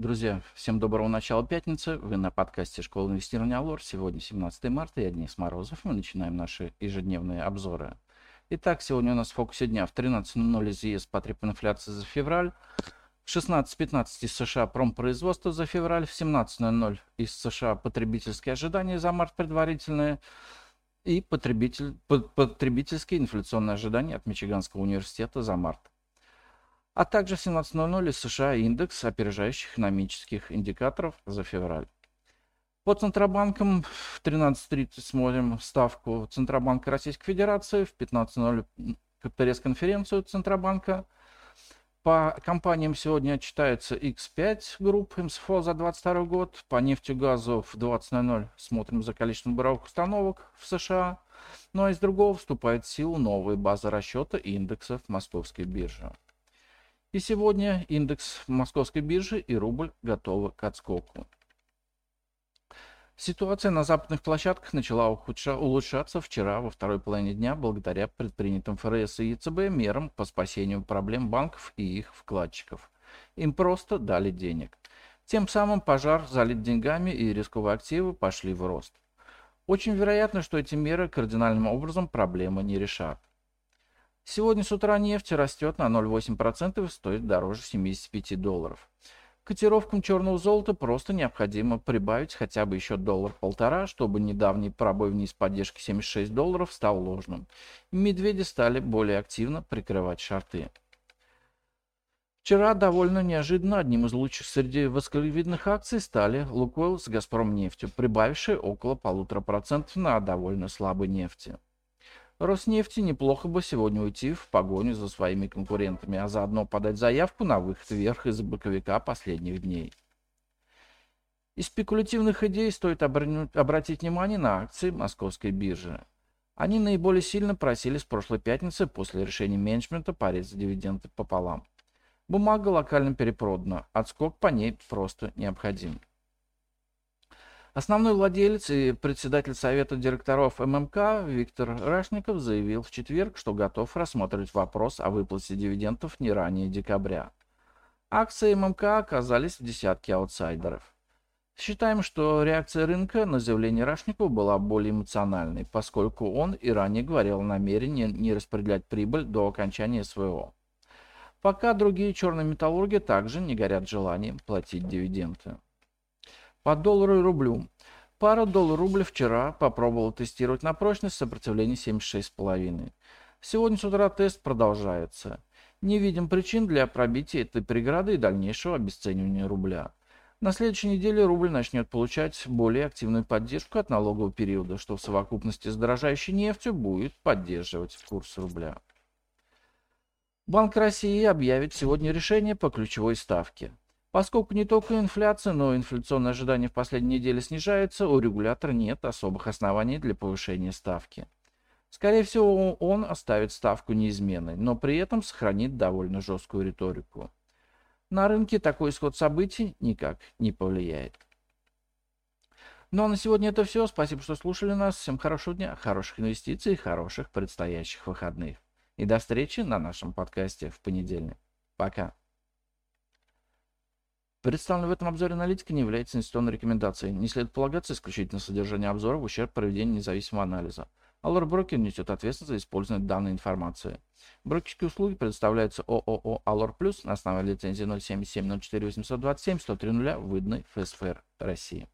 Друзья, всем доброго начала пятницы. Вы на подкасте «Школа инвестирования Алор». Сегодня 17 марта, я Денис Морозов. Мы начинаем наши ежедневные обзоры. Итак, сегодня у нас в фокусе дня в 13.00 из ЕС потреб инфляции за февраль. В 16.15 из США промпроизводство за февраль. В 17.00 из США потребительские ожидания за март предварительные. И потребитель, потребительские инфляционные ожидания от Мичиганского университета за март а также в 17.00 из США индекс опережающих экономических индикаторов за февраль. По Центробанкам в 13.30 смотрим ставку Центробанка Российской Федерации, в 15.00 пресс-конференцию Центробанка. По компаниям сегодня отчитается X5 групп МСФО за 2022 год. По нефти газу в 20.00 смотрим за количеством буровых установок в США. Ну а из другого вступает в силу новые базы расчета индексов Московской биржи. И сегодня индекс московской биржи и рубль готовы к отскоку. Ситуация на западных площадках начала улучшаться вчера во второй половине дня благодаря предпринятым ФРС и ЕЦБ мерам по спасению проблем банков и их вкладчиков. Им просто дали денег. Тем самым пожар залит деньгами и рисковые активы пошли в рост. Очень вероятно, что эти меры кардинальным образом проблемы не решат. Сегодня с утра нефть растет на 0,8% и стоит дороже 75 долларов. Котировкам черного золота просто необходимо прибавить хотя бы еще доллар-полтора, чтобы недавний пробой вниз поддержки 76 долларов стал ложным. Медведи стали более активно прикрывать шарты. Вчера довольно неожиданно одним из лучших среди восковидных акций стали Лукойл с Газпром нефтью, прибавившие около полутора процентов на довольно слабой нефти. Роснефти неплохо бы сегодня уйти в погоню за своими конкурентами, а заодно подать заявку на выход вверх из боковика последних дней. Из спекулятивных идей стоит обратить внимание на акции московской биржи. Они наиболее сильно просили с прошлой пятницы после решения менеджмента порезать дивиденды пополам. Бумага локально перепродана, отскок по ней просто необходим. Основной владелец и председатель совета директоров ММК Виктор Рашников заявил в четверг, что готов рассмотреть вопрос о выплате дивидендов не ранее декабря. Акции ММК оказались в десятке аутсайдеров. Считаем, что реакция рынка на заявление Рашникова была более эмоциональной, поскольку он и ранее говорил о намерении не распределять прибыль до окончания СВО. Пока другие черные металлурги также не горят желанием платить дивиденды. По доллару и рублю. Пара доллар-рубль вчера попробовала тестировать на прочность сопротивление 76,5. Сегодня с утра тест продолжается. Не видим причин для пробития этой преграды и дальнейшего обесценивания рубля. На следующей неделе рубль начнет получать более активную поддержку от налогового периода, что в совокупности с дорожающей нефтью будет поддерживать курс рубля. Банк России объявит сегодня решение по ключевой ставке. Поскольку не только инфляция, но и инфляционные ожидания в последние недели снижаются, у регулятора нет особых оснований для повышения ставки. Скорее всего, он оставит ставку неизменной, но при этом сохранит довольно жесткую риторику. На рынке такой исход событий никак не повлияет. Ну а на сегодня это все. Спасибо, что слушали нас. Всем хорошего дня, хороших инвестиций, хороших предстоящих выходных. И до встречи на нашем подкасте в понедельник. Пока. Представленная в этом обзоре аналитика не является инвестиционной рекомендацией. Не следует полагаться исключительно содержание обзора в ущерб проведению независимого анализа. Allure Broker несет ответственность за использование данной информации. Брокерские услуги предоставляются ООО Allure Plus на основе лицензии 077 04 827 103 выданной ФСФР России.